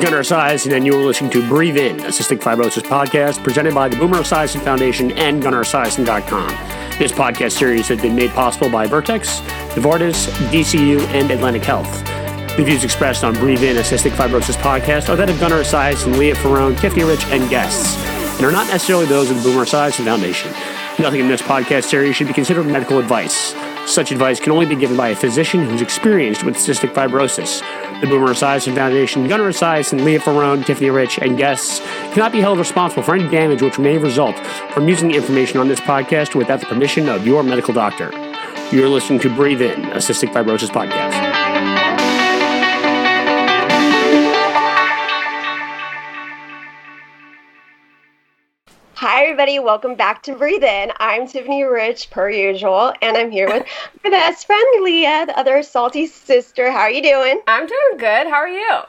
Gunnar Esiason, and you are listening to Breathe In, a cystic fibrosis podcast presented by the Boomer Esiason Foundation and GunnarEsiason.com. This podcast series has been made possible by Vertex, Novartis, DCU, and Atlantic Health. The views expressed on Breathe In, a cystic fibrosis podcast are that of Gunnar Esiason, Leah Ferrone, Tiffany Rich, and guests, and are not necessarily those of the Boomer Esiason Foundation. Nothing in this podcast series should be considered medical advice. Such advice can only be given by a physician who's experienced with cystic fibrosis. The Boomer Esiason Foundation, Gunnar Esiason, Leah Ferrone, Tiffany Rich, and guests cannot be held responsible for any damage which may result from using the information on this podcast without the permission of your medical doctor. You're listening to Breathe In, a cystic fibrosis podcast. Hi, everybody. Welcome back to Breathe In. I'm Tiffany Rich, per usual, and I'm here with my best friend Leah, the other salty cyster. How are you doing? I'm doing good. How are you?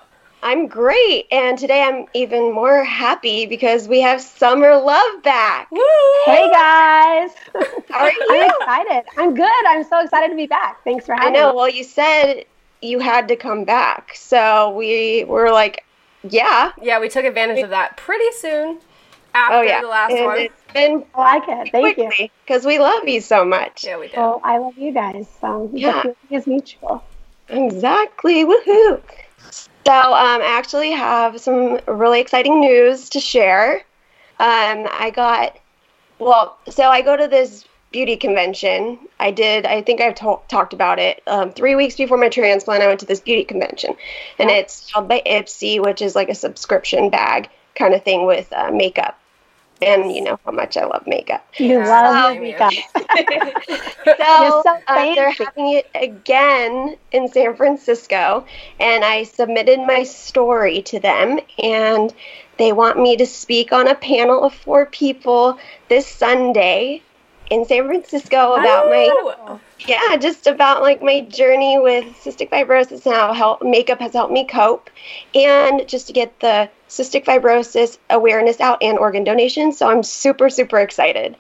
I'm great, and today I'm even more happy because we have Somer Love back. Woo! Hey guys! How are you? I'm excited. I'm good. I'm so excited to be back. Thanks for having me. I know. me. Well, you said you had to come back, so we were like, yeah. Yeah, we took advantage of that pretty soon after Oh, yeah. the last and one. it's been I like it. Thank you. because we love you so much. Yeah, we did. Well, I love you guys. So Yeah. the feeling is mutual. Exactly. Woohoo. So, um, I actually have some really exciting news to share. Um, I got, well, so I go to this beauty convention. I did, I think I've to- talked about it. Um, three weeks before my transplant, I went to this beauty convention. And it's held by Ipsy, which is like a subscription bag kind of thing with uh, makeup. And you know how much I love makeup. You Yeah. love Oh, makeup. So, so uh, they're having it again in San Francisco, and I submitted my story to them, and they want me to speak on a panel of four people this Sunday in San Francisco about my oh. yeah, just about like my journey with cystic fibrosis and how help, makeup has helped me cope, and just to get the cystic fibrosis awareness out and organ donation. So I'm super super excited.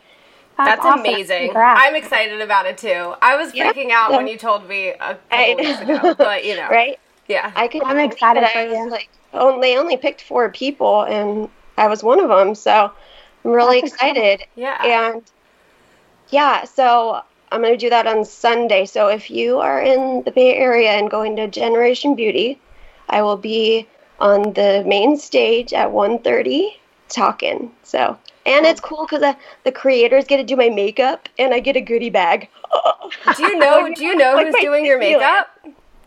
That's awesome. amazing. Congrats. I'm excited about it too. I was Yeah. freaking out when you told me a couple I weeks ago, but you know, Right? yeah. I could. I'm excited for I was you. Like, oh, they only picked four people, and I was one of them. So I'm really That's exciting. excited. Yeah. And yeah, so I'm gonna do that on Sunday. So if you are in the Bay Area and going to Generation Beauty, I will be on the main stage at 1:30 talking. So. And it's cool because the, the creators get to do my makeup, and I get a goodie bag. do you know? Do you know who's doing your makeup?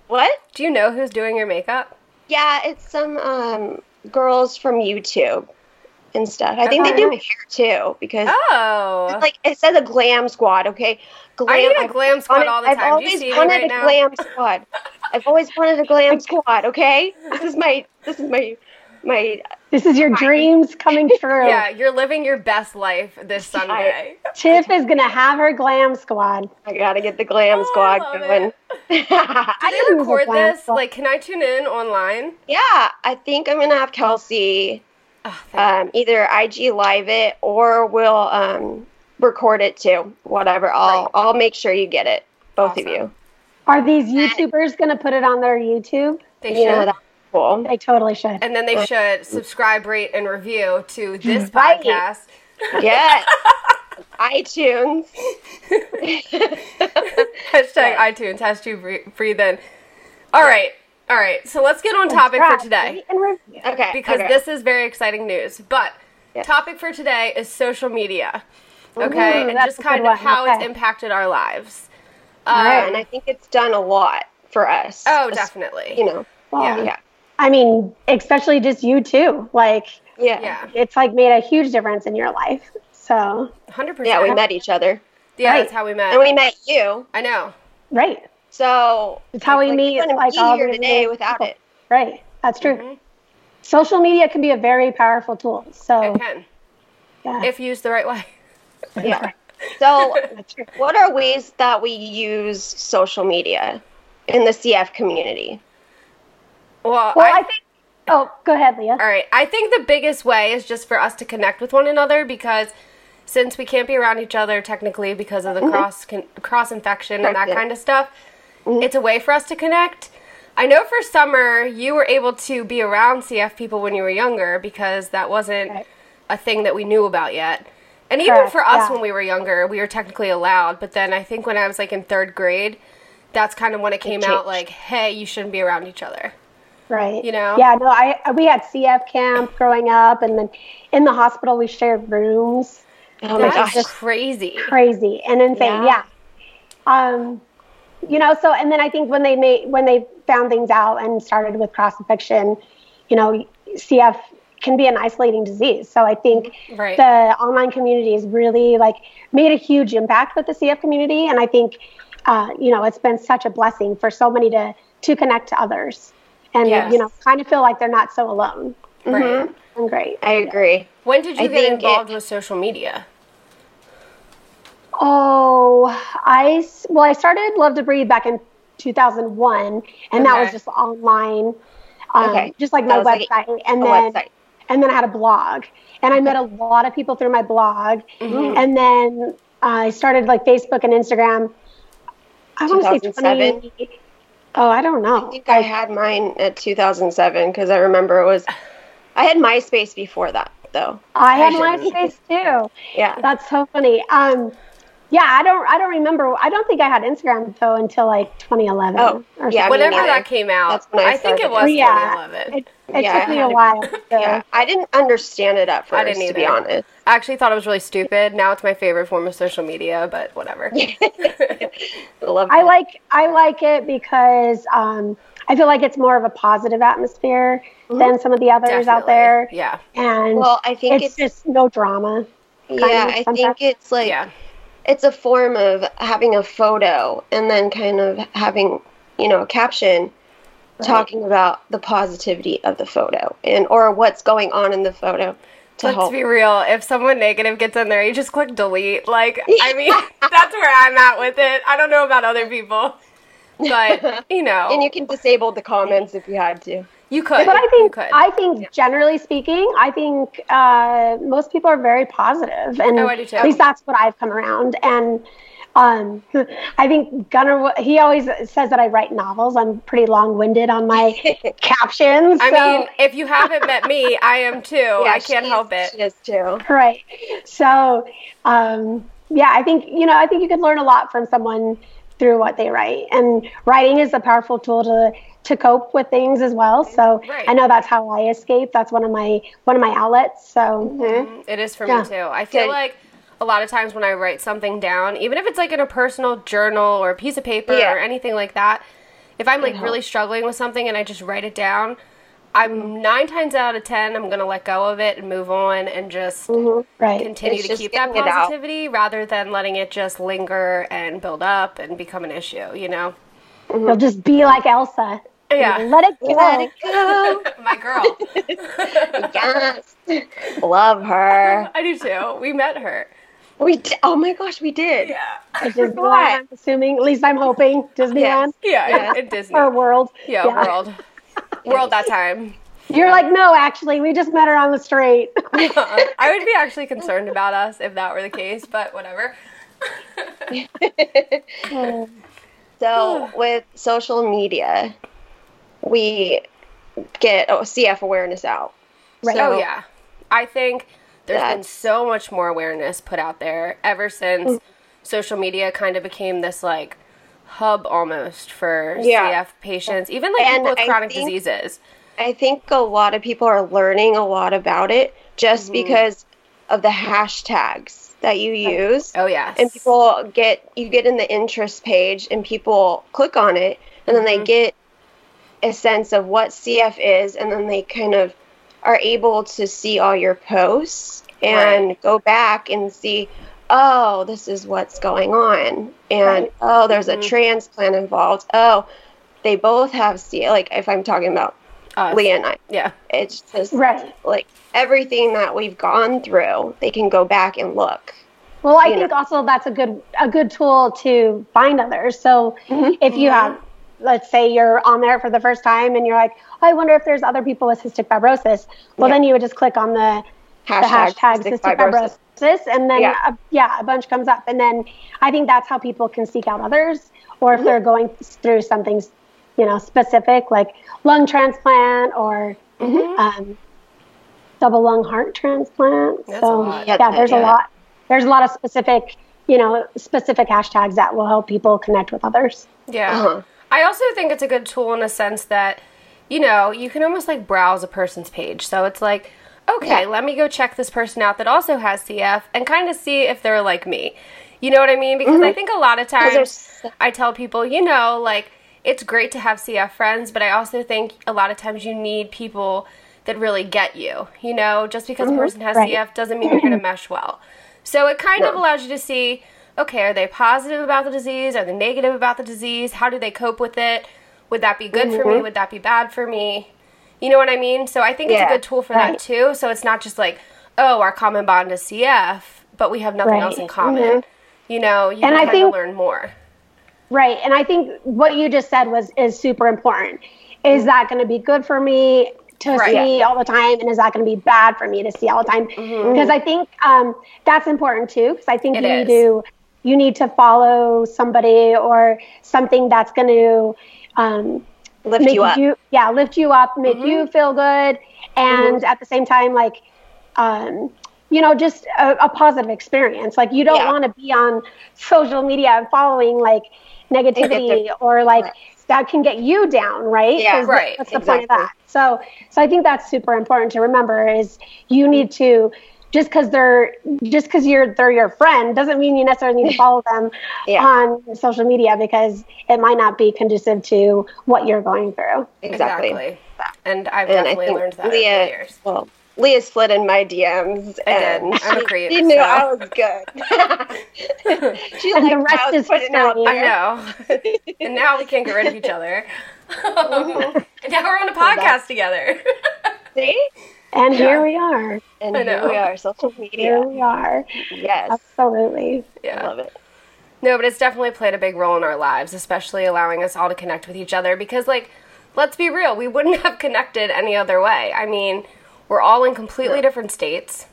What? Do you know who's doing your makeup? Yeah, it's some um, girls from YouTube and stuff. I think they do my hair too because Oh, like it says a glam squad. Okay, glam. I need a I've glam squad wanted- all the I've time. You always see wanted right a now? glam squad. I've always wanted a glam squad. Okay, this is my this is my my. This is your dreams coming true. yeah, you're living your best life this Sunday. Tiff is gonna have her glam squad. I gotta get the glam Oh, squad love going. Do I they can record this? squad. Like, can I tune in online? yeah, I think I'm gonna have Kelsey Oh, um, either IG live it or we'll um, record it too. Whatever. I'll Right. I'll make sure you get it, both Awesome. of you. Are these YouTubers gonna put it on their YouTube? They You should. that's cool. They totally should. And then they should subscribe, rate, and review to this podcast. Yes. iTunes. Hashtag iTunes, hashtag bre- breathe in. All right, all right. So let's get on topic for today rate, and review. Okay. because okay. this is very exciting news. But Yeah. topic for today is social media. Okay, Ooh, and just kind of one. how it's impacted our lives. Yeah, Um, and I think it's done a lot for us. oh, definitely. You know. Well, Yeah. Yeah. I mean, especially just you too. Like, Yeah. Yeah, it's like made a huge difference in your life. So, hundred percent. Yeah, we met each other. Yeah, Right. that's how we met. And we met you. I know. right, So It's how we like, meet, couldn't like, be all here the today without people. it. right. That's true. Mhm. Social media can be a very powerful tool. So, It can yeah, if used the right way. Yeah. So what are ways that we use social media in the CF community? Well, Well, I, I think. Oh, go ahead, Leah. all right. I think the biggest way is just for us to connect with one another because since we can't be around each other technically because of the cross con- cross infection and that kind of stuff, it's a way for us to connect. I know for Somer you were able to be around CF people when you were younger because that wasn't Right. a thing that we knew about yet. And even Correct, for us yeah. when we were younger, we were technically allowed. But then I think when I was like in third grade, that's kind of when it came out like, hey, you shouldn't be around each other. Right. You know? Yeah. No. I we had CF camp growing up, and then in the hospital we shared rooms. Oh my That's gosh. just crazy. Crazy and insane. Yeah. Yeah. Um, you know. So and then I think when they made when they found things out and started with cross infection, you know, CF can be an isolating disease. So I think Right. the online community has really like made a huge impact with the CF community, and I think uh, you know it's been such a blessing for so many to to connect to others, and Yes. you know kind of feel like they're not so alone. Right. And great. I agree. When did you I get think involved it- with social media? Oh, I well, I started Love to Breathe back in 2001, and that was just online, um, Okay. just like That my was like website, and A then website. and then I had a blog, and I met a lot of people through my blog, Mm-hmm. and then I started like Facebook and Instagram. I want to say 2007? 20. Oh, I don't know. I think I had mine at 2007 because I remember it was. I had MySpace before that though. I had I didn't. MySpace too. Yeah. That's so funny. Um, yeah, I don't, I don't remember. I don't think I had Instagram though until like 2011. Oh, or yeah, something. me Whenever neither. that came out, That's when I I, think it started. was Yeah. 2011. It, it Yeah, took I me a while. To, Yeah, I didn't understand it at first. I didn't to be honest. I actually thought it was really stupid. Now it's my favorite form of social media, but whatever. I love. I like I like it because um, I feel like it's more of a positive atmosphere than some of the others out there, Yeah. and Well, I think it's, it's, just no drama. yeah. I think it's like Yeah. It's a form of having a photo and then kind of having you know a caption talking about the positivity of the photo and or what's going on in the photo to Let's help. be real. If someone negative gets in there, you just click delete. Like, I mean, that's where I'm at with it. I don't know about other people, but you know, and you can disable the comments if you had to. You could. But I think. I think generally speaking, I think uh, most people are very positive, and Oh, I do too. at least that's what I've come around. And um, I think Gunnar, he always says that I write novels. I'm pretty long-winded on my captions. I so- mean, if you haven't met me, I am too. I can't help it. She is too. right. So, um, yeah, I think you know, I think you could learn a lot from someone through what they write, and writing is a powerful tool to to cope with things as well. So Right. I know that's how I escape. That's one of my one of my outlets. So mm-hmm. It is for Yeah. me too. I feel Good. like a lot of times when I write something down, even if it's like in a personal journal or a piece of paper Yeah. or anything like that, if I'm like uh-huh. really struggling with something and I just write it down, I'm nine times out of ten I'm gonna let go of it and move on and just mm-hmm. right. continue It's to just keep that getting it out. positivity rather than letting it just linger and build up and become an issue. You know? Mm-hmm. You'll just be like Elsa. Yeah. Let it go. Let it go. My girl. yes. Love her. I do too. We met her. We d- oh my gosh, we did. Yeah. At Disneyland, I'm assuming. At least I'm hoping Disneyland Yeah. Yeah. In, in Disney. Our World. yeah, World. World that time. You're like, no, actually, we just met her on the street. I would be actually concerned about us if that were the case, but whatever. So with social media, we get oh, CF awareness out. Right. So, oh yeah, I think there's been so much more awareness put out there ever since Mm. social media kind of became this like hub almost for Yeah. CF patients, even like And people with I chronic think- diseases. I think a lot of people are learning a lot about it just Mm-hmm. because of the hashtags that you use. Oh yeah. and people get you get in the interest page and people click on it and then Mm-hmm. they get a sense of what CF is and then they kind of are able to see all your posts and Right. go back and see oh this is what's going on and Right. oh there's Mm-hmm. a transplant involved oh they both have CF like if I'm talking about Us. Leah and I Yeah, it's just right. like everything that we've gone through they can go back and look Well, I think know. also that's a good a good tool to find others. So if you have, let's say you're on there for the first time and you're like, oh, I wonder if there's other people with cystic fibrosis. Well, Yeah. then you would just click on the, the hashtag, hashtag cystic cystic fibrosis. fibrosis, and then Yeah. a, yeah, a bunch comes up, and then I think that's how people can seek out others, or Mm-hmm. if they're going through something you know, specific, like lung transplant or Mm-hmm. um, double lung heart transplant. That's so yeah, Yeah, there's yeah. a lot. There's a lot of specific, you know, specific hashtags that will help people connect with others. Yeah. Uh-huh. I also think it's a good tool in a sense that, you know, you can almost like browse a person's page. So it's like, okay, Yeah. let me go check this person out that also has CF and kind of see if they're like me. You know what I mean? Because I mm-hmm. think a lot of times I tell people, you know, like it's great to have CF friends, but I also think a lot of times you need people that really get you. You know, just because a mm-hmm. person has Right. CF doesn't mean you're going to mesh well. So it kind of allows you to see okay, are they positive about the disease? Are they negative about the disease? How do they cope with it? Would that be good for me? Mm-hmm. Would that be bad for me? You know what I mean? So I think it's a good tool for right. that too. So it's not just like, oh, our common bond is CF, but we have nothing Right. else in common. You know, you And can I think- learn more. Right. And I think what you just said was is super important. Is that going to be good for me to Right. see all the time? And is that going to be bad for me to see all the time? Because I think um, that's important too. Because I think Mm-hmm. It you is. need to you need to follow somebody or something that's going to um, Lift make you up. yeah lift you up make Mm-hmm. you feel good and at the same time like um you know just a, a positive experience like you don't Yeah. want to be on social media and following like negativity or like Right. that can get you down right Yeah. Right, that's the point of that so so i think that's super important to remember is you need to just because they're just because you're they're your friend doesn't mean you necessarily need to follow them Yeah. on social media because it might not be conducive to what you're going through Exactly. And I've And definitely think learned that over the years. well, Leah slid in my DMs, I did. and I'm a she, creep, she knew so. I was good. she And liked the what rest I was is putting out. I know. and now we can't get rid of each other. Mm-hmm. and now we're on a podcast together. See? And Yeah. here we are And I here know. we are, social here media. we are Yes, absolutely yeah. I love it. No, but it's definitely played a big role in our lives, especially allowing us all to connect with each other because, like, let's be real, we wouldn't have connected any other way. I mean, we're all in completely different states,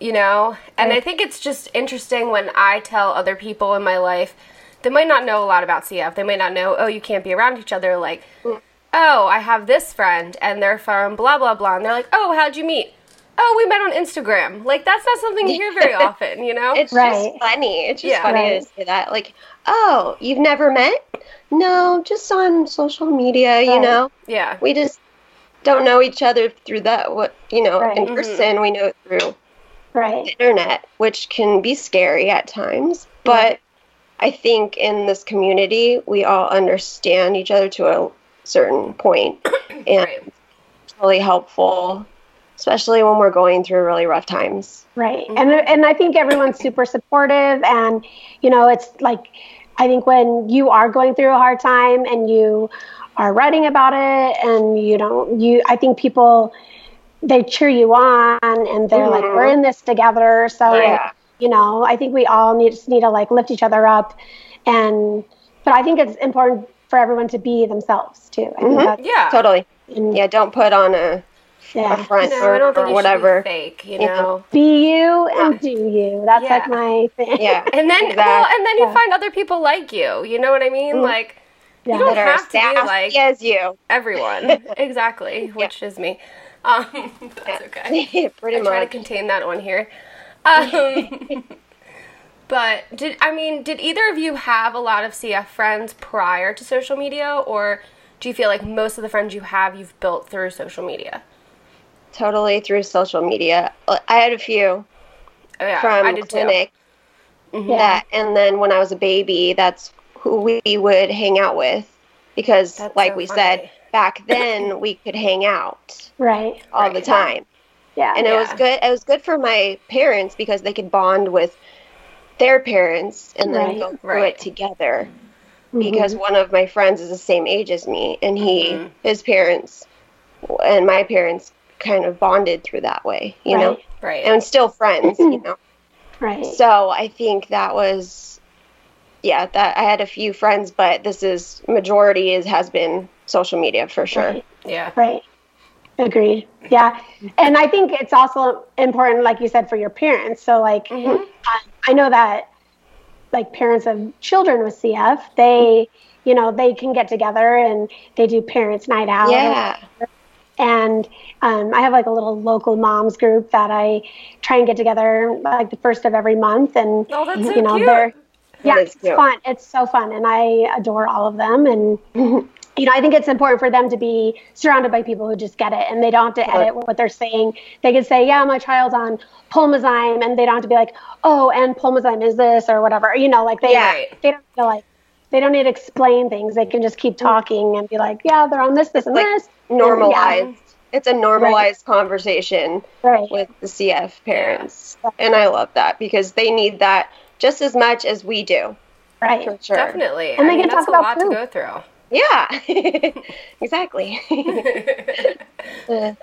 you know? And I think it's just interesting when I tell other people in my life they might not know a lot about CF. They might not know, oh, you can't be around each other. Like, mm. Oh, I have this friend and they're from blah, blah, blah. And they're like, oh, how'd you meet? Oh, we met on Instagram. Like, that's not something you hear very often, you know? It's Right. just funny. It's just Yeah. funny Right. to say that. Like, oh, you've never met? No, just on social media, you know? yeah. We just don't know each other through that what you know, Right. in mm-hmm. person we know it through right the internet, which can be scary at times. But I think in this community we all understand each other to a certain point and Right. really helpful, especially when we're going through really rough times. right and and i think everyone's super supportive and you know it's like i think when you are going through a hard time and you are writing about it and you don't you i think people they cheer you on and they're like Mhm. we're in this together so Yeah. you know i think we all need just need to like lift each other up and but i think it's important for everyone to be themselves too i think Mhm. that's Yeah. Totally. and, Yeah, don't put on a, a yeah front No, or, I don't think or whatever. be fake, you Yeah. know. be you and do you that's Yeah. like my thing Yeah. And then, well, and then you Yeah. find other people like you. You know what I mean? Like Yeah. you don't that have to be sassy like as you. everyone, exactly, which is me. Um, that's okay. Pretty I try to contain that one here. Um, but did I mean? Did either of you have a lot of CF friends prior to social media, or do you feel like most of the friends you have you've built through social media? totally through social media. I had a few Oh, yeah, from I did too. clinic mm-hmm. Yeah. and then when I was a baby, that's who we would hang out with because, That's like so we funny. said, back then we could hang out right all the time, yeah and it was good. It was good for my parents because they could bond with their parents and then Right. go through Right. it together. Mhm. Because one of my friends is the same age as me, and he, Mhm. his parents, and my parents kind of bonded through that way, you know, Right. and still friends, you know. right So I think that was, yeah, that I had a few friends, but this is majority is has been social media for sure. Right. yeah. Right. Agreed. Yeah. And I think it's also important, like you said, for your parents. So, like, Mhm. I, I know that, like, parents of children with CF, they you know, they can get together and they do parents' night out. Yeah. And um, I have like a little local moms group that I try and get together like the first of every month. And Oh, that's so you know, cute. they're yeah, it's fun. It's so fun, and I adore all of them. And you know, I think it's important for them to be surrounded by people who just get it, and they don't have to edit what they're saying. They can say, "Yeah, my child's on Pulmozyme," and they don't have to be like, "Oh, and Pulmozyme is this or whatever." You know, like they Yeah. they don't feel like they don't need to explain things. They can just keep mm-hmm. talking and be like, "Yeah, they're on this, this, and Like this." And, Normalized. It's a normalized conversation right. with the CF parents. And I love that because they need that just as much as we do, right. for sure. Definitely. And I they mean, can that's talk a about lot to food. go through. Yeah, exactly. Uh,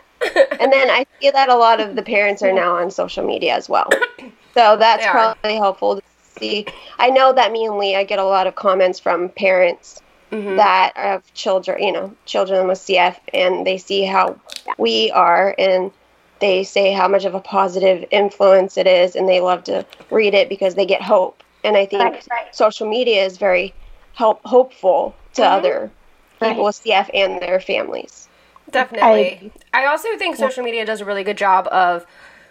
and then I see that a lot of the parents are now on social media as well. So that's probably helpful to see. I know that me and Lee, I get a lot of comments from parents Mm-hmm. that have children, you know, children with CF, and they see how we are, and they say how much of a positive influence it is, and they love to read it because they get hope. And I think Right, right. social media is very help hopeful to Mm-hmm. other people with CF and their families. Definitely. I, also think social media does a really good job of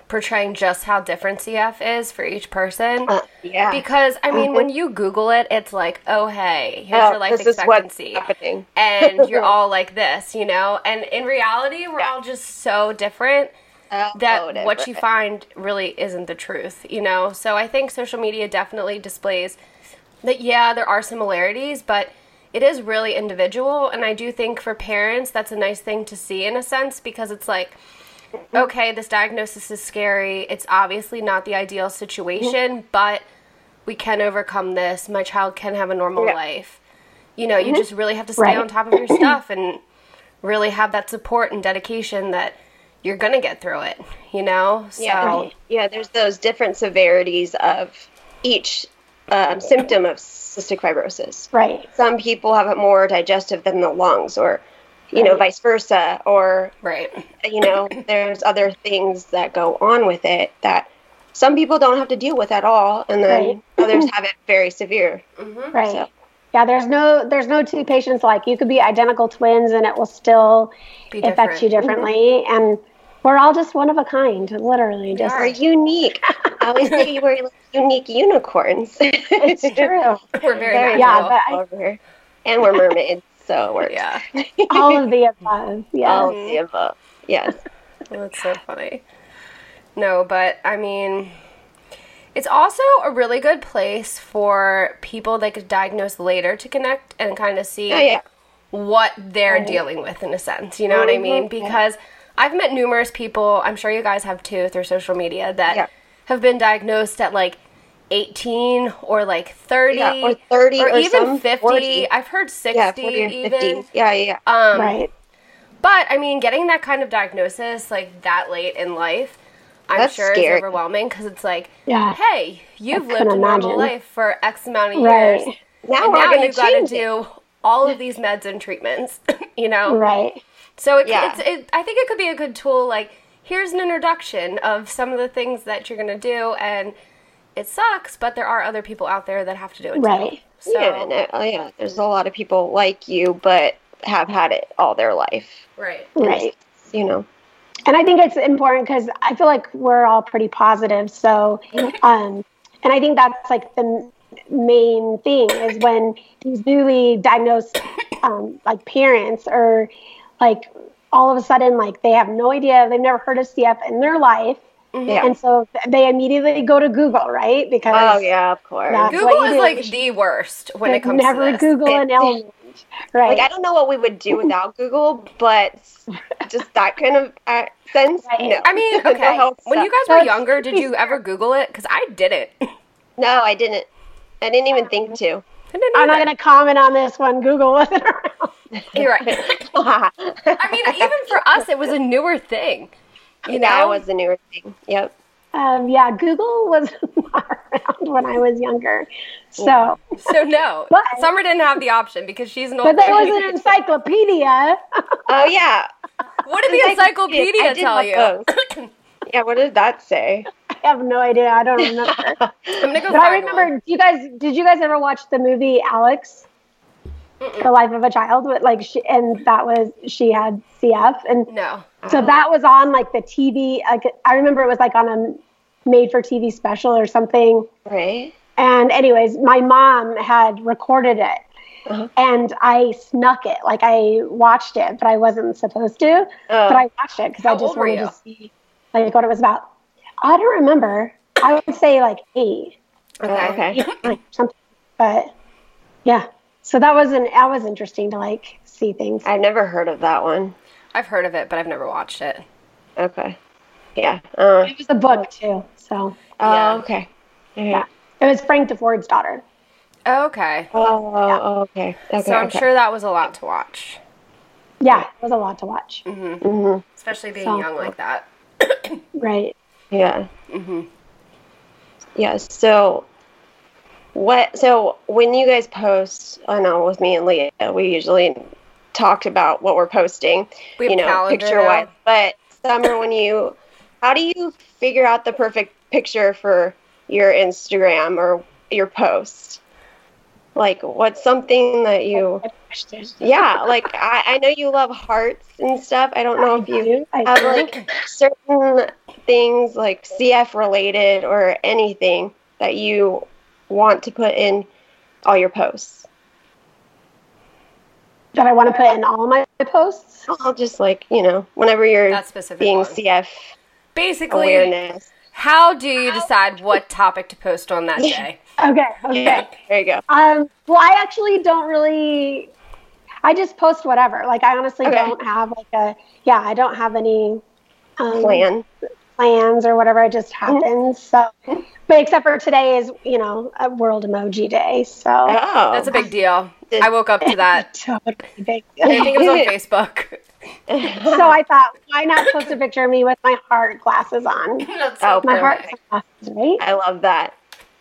portraying just how different CF is for each person. Uh, yeah. Because I mean, when you Google it, it's like, oh hey, here's Oh, your life this is what's expectancy, happening. and you're all like this, you know. And in reality, we're all just so different Oh, that what you find really isn't the truth, you know. So I think social media definitely displays that yeah, there are similarities, but it is really individual. And I do think for parents, that's a nice thing to see in a sense because it's like, okay, this diagnosis is scary. It's obviously not the ideal situation, mm-hmm. but we can overcome this. My child can have a normal Yeah. life. You know, you mm-hmm. just really have to stay Right. on top of your stuff and really have that support and dedication that you're gonna get through it. You know, so Yeah, yeah. There's those different severities of each um, symptom of cystic fibrosis. Right. Some people have it more digestive than the lungs, or you know, vice versa, or right. you know, there's other things that go on with it that some people don't have to deal with at all, and then Right. others have it very severe. Right. So- Yeah, there's no there's no two patients like you could be identical twins and it will still Be affect you different. differently and we're all just one of a kind, literally. Just Are unique. I always say you were unique unicorns. it's true. We're very, Very Yeah, natural. but I- And we're mermaids, so we're yeah. all of the above. Yeah. All of the above. Yes. Well, That's so funny. No, but I mean, it's also a really good place for people that get diagnosed later to connect and kind of see Oh, yeah. what they're dealing with in a sense. You know what I mean? Mhm. Because I've met numerous people, I'm sure you guys have too through social media, that Yeah. Have been diagnosed at like 18 or like 30 Yeah, or 30 or even some 50. 40. I've heard 60 Yeah, 40 or even. 50. Yeah, yeah, yeah. Um, right. but I mean, getting that kind of diagnosis like that late in life, I'm That's sure scary. is overwhelming because it's like, Yeah. hey, you've I lived a couldn't normal life for X amount of Right. years, now and we're now going you to got to do all of these meds and treatments. you know, Right. so it, Yeah. it's, it, I think it could be a good tool. Like, here's an introduction of some of the things that you're gonna do, and it sucks, but there are other people out there that have to do it too. Right. So, yeah, and, uh, yeah, there's a lot of people like you, but have had it all their life. right. Right. You know. And I think it's important because I feel like we're all pretty positive. So, um, and I think that's like the main thing is when these newly diagnosed, um, like parents or like all of a sudden, like they have no idea, they've never heard of CF in their life. Yeah. And so they immediately go to Google, right? Because Oh yeah, of course. Google is do. like the worst when it they've comes never to this. Google an It's- ailment, right? Like I don't know what we would do without Google, but just that kind of uh, sense. Right. No. I mean, No okay. health when you guys were younger, did you ever Google it? Because I didn't. No, I didn't. I didn't even think to. I didn't I'm not going to comment on this one. Google wasn't around. You're right. I mean, even for us, it was a newer thing. You know, that was the newer thing. Yep. Um, yeah, Google was not around when I was younger. So, so no. But- Somer didn't have the option because she's an old. but there was an encyclopedia. Oh yeah. What did the encyclopedia did tell you? Yeah. What did that say? I have no idea. I don't remember. I'm gonna go But I remember. one. Do you guys? Did you guys ever watch the movie Alex? The Life of a Child, but like she, and that was she had CF, and No. so that was on like the TV. Like I remember it was like on a made for TV special or something. Right. And anyways, my mom had recorded it. Uh-huh. And I snuck it. Like I watched it, but I wasn't supposed to. Oh. But I watched it because I just wanted to see like what it was about. I don't remember. I would say like eight, Okay. Okay. eight, nine, something. But yeah, so that was an that was interesting to like see things. I've never heard of that one. I've heard of it, but I've never watched it. Okay. Yeah. Uh, It was a book too, so oh, Yeah. okay. Okay. yeah, it was Frank Deford's daughter. Oh, okay. Oh, okay. Okay. So I'm okay. sure that was a lot to watch, Yeah, it was a lot to watch. hmm especially being So- young like that. Right. Yeah. Mm-hmm. Yeah. So, what? So when you guys post, I know with me and Leah, we usually talk about what we're posting. We you know, picture wise. But Somer, when you, how do you figure out the perfect picture for your Instagram or your post? Like, what's something that you? Yeah, like I, I know you love hearts and stuff. I don't know if you I have do. like certain things like CF related or anything that you want to put in all your posts. that I want to put in all my posts. I'll just like, you know, whenever you're That specific being one. CF Basically, awareness. how do you decide what topic to post on that day? Okay. Okay. There you go. Um, well, I actually don't really. I just post whatever. Like, I honestly Okay. don't have like a. Yeah, I don't have any um, Plan. Plans or whatever. It just happens. So, but except for today is you know a World Emoji Day. So Oh. That's a big deal. I woke up to that. totally big. I think it was on Facebook. so I thought, why not post a picture of me with my heart glasses on? That's Oh, so My heart glasses, right? I love that.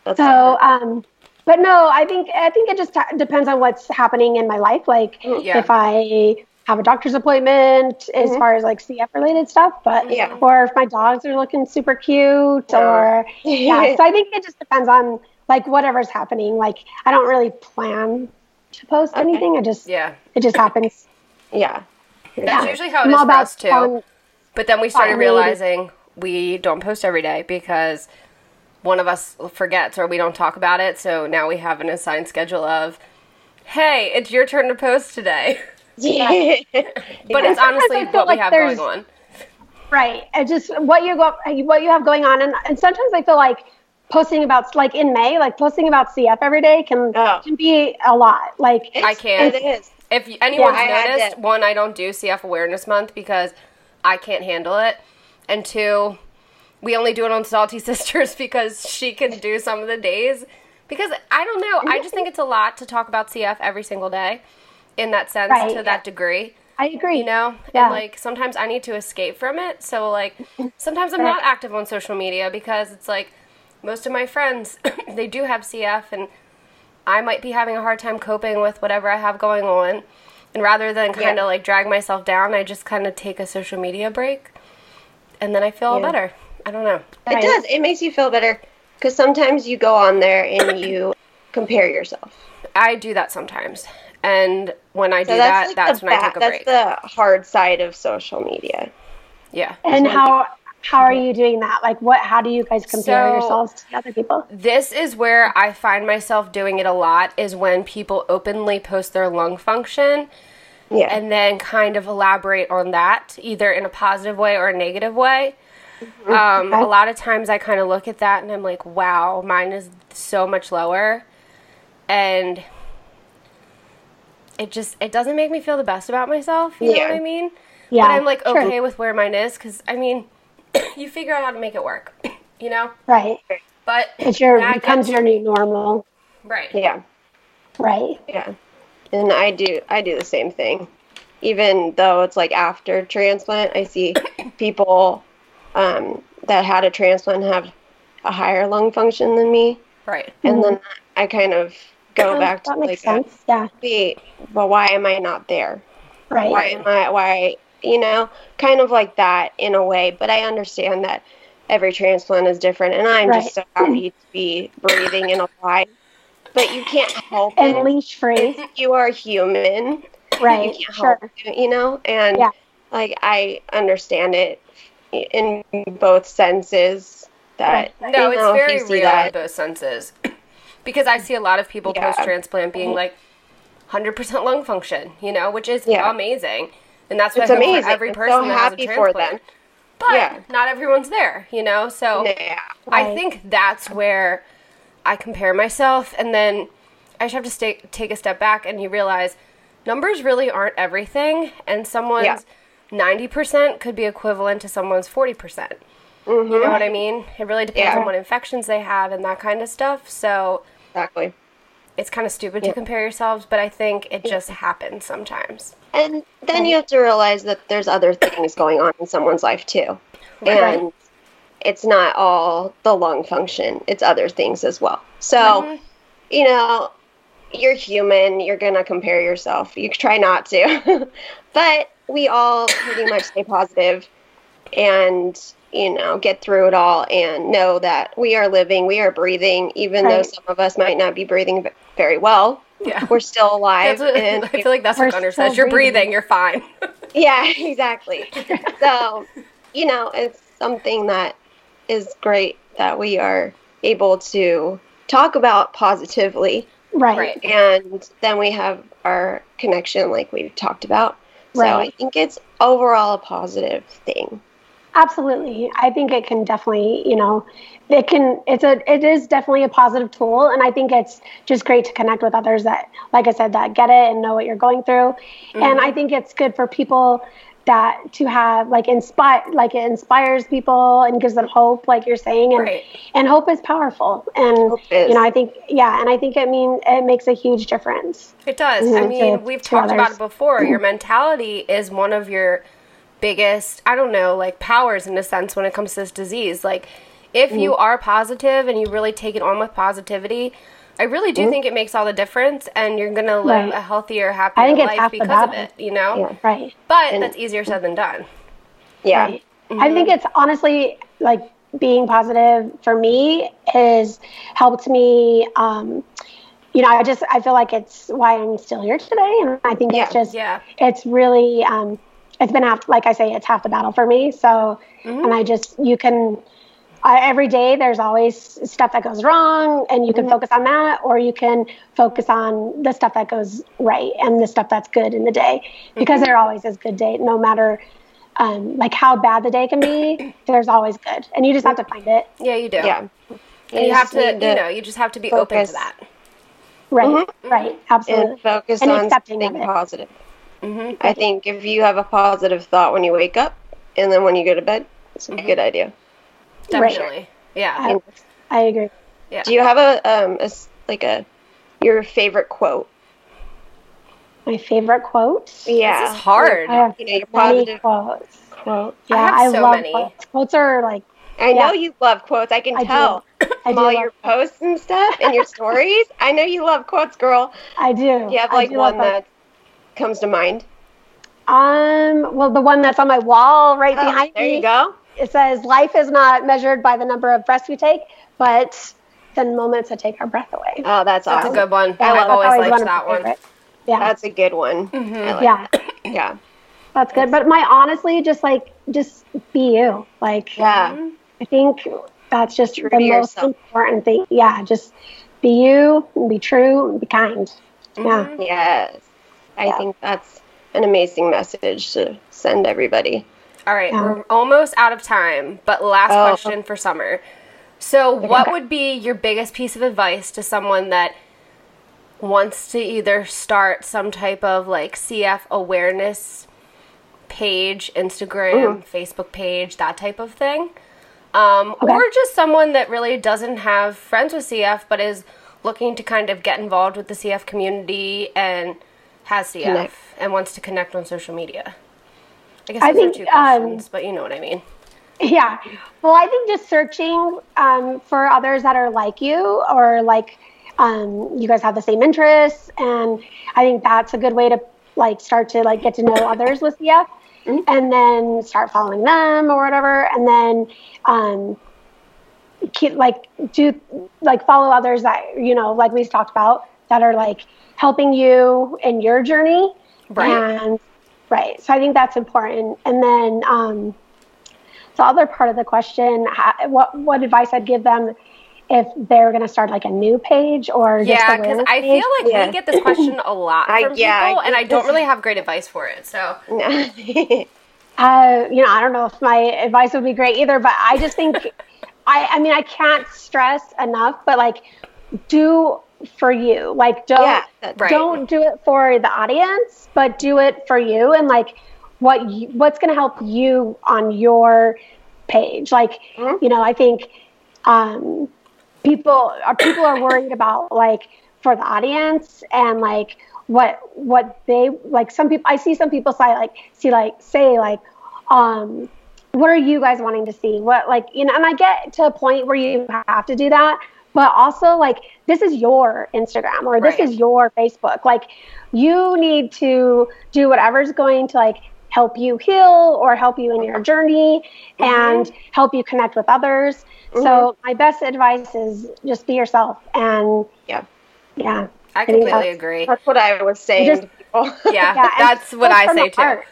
That's So, um, but no, I think I think it just ta- depends on what's happening in my life. Like Yeah. if I have a doctor's appointment as far as like CF related stuff, but Mm-hmm. Yeah. or if my dogs are looking super cute, or yeah. So I think it just depends on like whatever's happening. Like I don't really plan to post Okay. anything. I just Yeah. it just happens. yeah. That's Yeah. usually how it I'm is all for us too. fun. But then we started Spontaneity. realizing we don't post every day because one of us forgets or we don't talk about it. So now we have an assigned schedule of, hey, it's your turn to post today. But it's honestly I feel what we have there's- going on. Right. It just what you go what you have going on and, and sometimes I feel like posting about like in May, like posting about CF every day can Oh. can be a lot. Like I can't. It is. If y- anyone's I had noticed, to- one, I don't do CF Awareness Month because I can't handle it. And two, we only do it on Salty Sisters because she can do some of the days. Because I don't know, I just think it's a lot to talk about CF every single day in that sense Right. to that degree. I agree. You know? Yeah. And like sometimes I need to escape from it. So like sometimes I'm not active on social media because it's like most of my friends they do have CF and I might be having a hard time coping with whatever I have going on. And rather than kind of Yeah. like drag myself down, I just kind of take a social media break. And then I feel Yeah. better. I don't know. It Right. does. It makes you feel better because sometimes you go on there and you compare yourself. I do that sometimes. And when I do So that, that's like that's the when I take a that's break. the hard side of social media. yeah. And how how are you doing that? Like what how do you guys compare So- yourselves to other people? This is where I find myself doing it a lot is when people openly post their lung function Yeah. and then kind of elaborate on that either in a positive way or a negative way. Um, a lot of times I kind of look at that and I'm like, wow, mine is so much lower. And it just it doesn't make me feel the best about myself, you know what I mean? Yeah. But I'm like sure. okay with where mine is cuz I mean, you figure out how to make it work, you know? Right. But It's your that becomes your new normal. right. yeah. Right. Yeah. And I do I do the same thing. Even though it's like after transplant, I see people um, that had a transplant have a higher lung function than me. Right. And then I kind of go back to like makes sense. Yeah. wait, but why am I not there? Right. Why am I why you know, kind of like that in a way, but I understand that every transplant is different and I'm Right. just so happy to be breathing and alive. but you can't help and it. leash free. You are human. Right. You can't Sure. help it, you know? And Yeah. like I understand it in both senses that No, you it's know, if very real that in both senses. Because I see a lot of people Yeah. post transplant being like 100% lung function, you know, which is Yeah. amazing. And that's what It's I hope amazing. for every person so that has a happy for them. But Yeah. not everyone's there, you know? So. I think that's where I compare myself, and then I just have to stay, take a step back, and you realize numbers really aren't everything, and someone's Yeah. 90% could be equivalent to someone's 40%. You know what I mean? It really depends Mm-hmm. On what infections they have and that kind of stuff. So Exactly. it's kind of stupid to compare yourselves, but I think it just happens sometimes. And then you have to realize that there's other things going on in someone's life too. And it's not all the lung function, it's other things as well. So, mm-hmm. you know, you're human, you're going to compare yourself. You try not to. but we all pretty much stay positive and, you know, get through it all and know that we are living, we are breathing, even though some of us might not be breathing very well. Yeah. We're still alive. That's what, and I feel like that's what We're Gunnar says. You're breathing. breathing, you're fine. Yeah, exactly. so, you know, it's something that is great that we are able to talk about positively. Right. Right. And then we have our connection, like we've talked about. Right. So I think it's overall a positive thing. Absolutely. I think it can definitely, you know, it can it's a it is definitely a positive tool and I think it's just great to connect with others that like I said that get it and know what you're going through. And I think it's good for people that to have like inspire like it inspires people and gives them hope like you're saying and Right. and hope is powerful and is. you know I think yeah and I think it mean it makes a huge difference. It does. I Mhm. mean, To- we've to talked about it before. Your mentality is one of your biggest, I don't know, like powers in a sense when it comes to this disease. Like, if you Mm-hmm. are positive and you really take it on with positivity, I really do think it makes all the difference, and you're gonna live Mm-hmm. Right. a healthier, happier think it's life half because of it. You know, Yeah. Right. but And- that's easier said than done. Yeah. Right. I think it's honestly like being positive for me has helped me. Um, you know, I just I feel like it's why I'm still here today, and I think it's just Yeah. it's really um, it's been half like I say it's half the battle for me. So, mm-hmm. and I just you can. I, every day there's always stuff that goes wrong and you can mm-hmm. focus on that or you can focus on the stuff that goes right and the stuff that's good in the day because mm-hmm. there always is good day no matter um, like how bad the day can be there's always good and you just have to find it Yeah, you do. Yeah. And you have just to, you know, you just have to be open to that. right right absolutely and focus And on accepting of something it. Positive. I think if you have a positive thought when you wake up and then when you go to bed, it's a good idea. Right. Definitely. Yeah. I, I agree yeah. Do you have a um a s like a your favorite quote? my favorite quote Yeah, This is hard. I have You know, your many positive quotes quote. yeah have I, so love many. quotes quotes are like I know you love quotes. I can I do. tell I from do all love your posts and stuff and your stories. I know you love quotes, girl. I do Do you have like one that comes to mind? Um, well, the one that's on my wall right Oh, behind there me. There you go. It says, "Life is not measured by the number of breaths we take, but the moments that take our breath away." Oh, that's That's awesome. a good one. Yeah, I've that's always liked one that one. favorites. Yeah, That's a good one. I like yeah, that. Yeah. that's good. But my honestly, just like, just be you. Like, Yeah. I think that's just True the most yourself. important thing. Yeah, just be you, and be true, and be kind. Mm-hmm. Yeah, Yes. I think that's an amazing message to send everybody. All right, Yeah. we're almost out of time, but last Oh. question for Somer. So, what would be your biggest piece of advice to someone that wants to either start some type of like CF awareness page, Instagram, Facebook page, that type of thing? Um, Okay. Or just someone that really doesn't have friends with CF but is looking to kind of get involved with the CF community and has CF Connect. and wants to connect on social media? I guess I those think, are two um, questions, but you know what I mean. Yeah. Well, I think just searching um, for others that are like you or like um, you guys have the same interests, and I think that's a good way to like start to like get to know others with CF, and then start following them or whatever, and then um, keep like do like follow others that you know like we've talked about that are like helping you in your journey Right. and right so i think that's important and then um the other part of the question ha- what what advice i'd give them if they're going to start like a new page or Yeah, because I page. feel like Yeah. we get this question a lot I- from yeah, I and I don't really have great advice for it. So Uh, you know, I don't know if my advice would be great either, but I just think, I, I mean, I can't stress enough, but like, do for you. Like, don't Yeah, right. don't do it for the audience, but do it for you and like what you, what's going to help you on your page. Like, Mm-hmm. you know, I think um, people are people are worried about like for the audience and like what what they like some people i see some people say like see like say like um what are you guys wanting to see what like you know and i get to a point where you have to do that but also like this is your instagram or this Right. is your facebook like you need to do whatever's going to like help you heal or help you in your mm-hmm. journey mm-hmm. and help you connect with others so mm-hmm. my best advice is just be yourself and yeah, yeah I think completely that's- agree. that's what I was saying Just- Yeah, Yeah, that's what I say too. heart.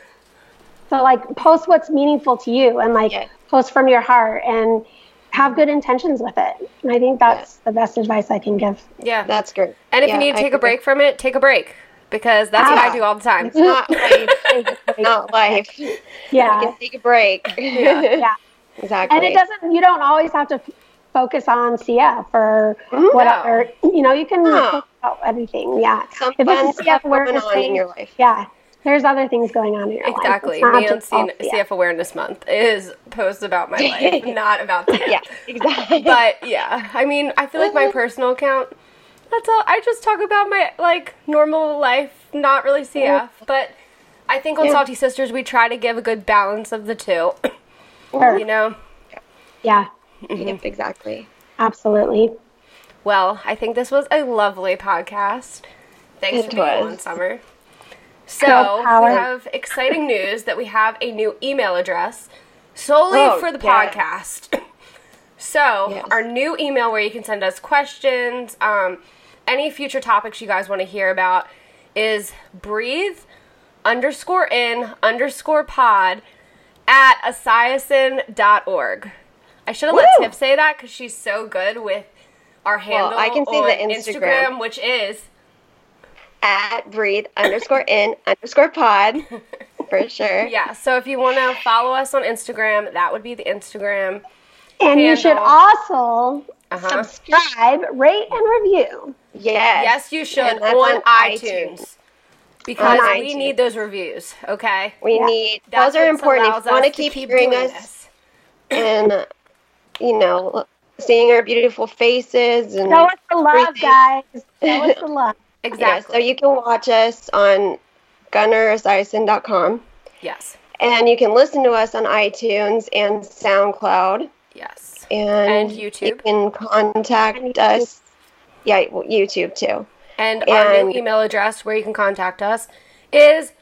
So like post what's meaningful to you and like Yeah. post from your heart and have good intentions with it. And I think that's the best advice I can give. Yeah, That's great. and if Yeah, you need to take a break from it, take a break because that's what I do all the time. It's not life. It's not life. Yeah. You Yeah. can take a break. Yeah. exactly. And it doesn't you don't always have to f- focus on CF or mm-hmm. whatever. You know, you can No. talk about everything. Yeah. Some If it's a stuff CF going awareness on in your life. Yeah. There's other things going on in your life. Exactly. It's Me on just all CN- CF Awareness Month is posts about my life, not about CF. Yeah, exactly. But yeah, I mean, I feel like my uh-huh. personal account. That's all. I just talk about my like normal life, not really CF. But I think on Yeah. Salty Cysters we try to give a good balance of the two. Sure. You know. Yeah. Mm-hmm. Yep, exactly. Absolutely. Well, I think this was a lovely podcast. Thanks It for being was. on, Somer. So we have exciting news that we have a new email address solely Oh, for the yeah. podcast. So Yes. our new email where you can send us questions, um, any future topics you guys want to hear about is breathe underscore in underscore pod at esiason.org. I should have let Woo! Tiff say that because she's so good with our handle well, I can see on the Instagram. which is At breathe underscore in underscore pod for sure. yeah. So if you want to follow us on Instagram, that would be the Instagram. And you should also Uh-huh. subscribe, rate, and review. Yes. Yes, you should on, on iTunes. iTunes. Because On we iTunes. need those reviews, okay? We Yeah. need That's those are important. If you want to keep, keep hearing us this. and uh, you know seeing our beautiful faces and Show us the love, everything. guys. Show us the love. Yeah, Exactly. so you can watch us on gunnaresiason.com yes. and you can listen to us on iTunes and SoundCloud Yes. and, And You YouTube. can contact us. Yeah, YouTube too. And, our new email address where you can contact us is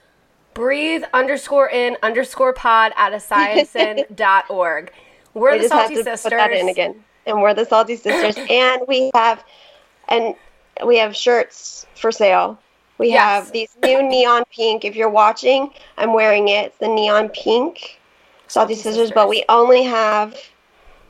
breathe underscore in underscore pod at esiason.org. We're We the Salty Cysters. put that in again. And we're the Salty Cysters, and we have and we have shirts for sale. We Yes. have these new neon pink. If you're watching, I'm wearing it. It's the neon pink Salty, Salty Cysters, but we only have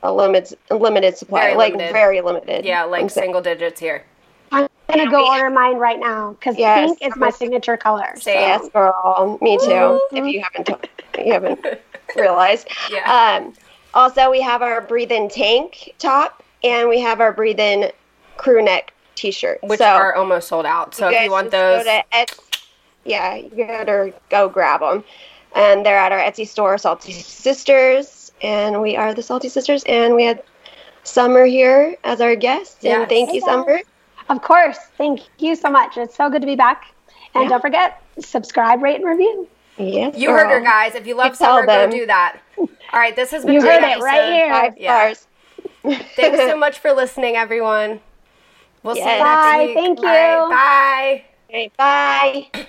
a limited limited supply, Very like limited. very limited. Yeah, like I'm saying. single digits here. I'm gonna go order mine right now because Yes. pink is my signature color. so- Yes, girl. Me too. If you haven't, t- you haven't realized. Yeah. Um, also, we have our breathe in tank top, and we have our breathe in crew neck T-shirt. Which so are almost sold out. So if you want just go those, to Etsy, yeah, you gotta go grab them, and they're at our Etsy store, Salty Cysters, and we are the Salty Cysters, and we had Somer here as our guest, and Yes. thank you, guys. Somer. Of course. Thank you so much. It's so good to be back. And Yeah. don't forget, subscribe, rate, and review. Yes, you heard her, guys. If you love You tell summer, go them. do that. All right, this has been You a great heard it right here. Five Yeah. stars. Thanks so much for listening, everyone. We'll see you Yes. next Bye. week. Thank All right, you. bye. Okay, bye.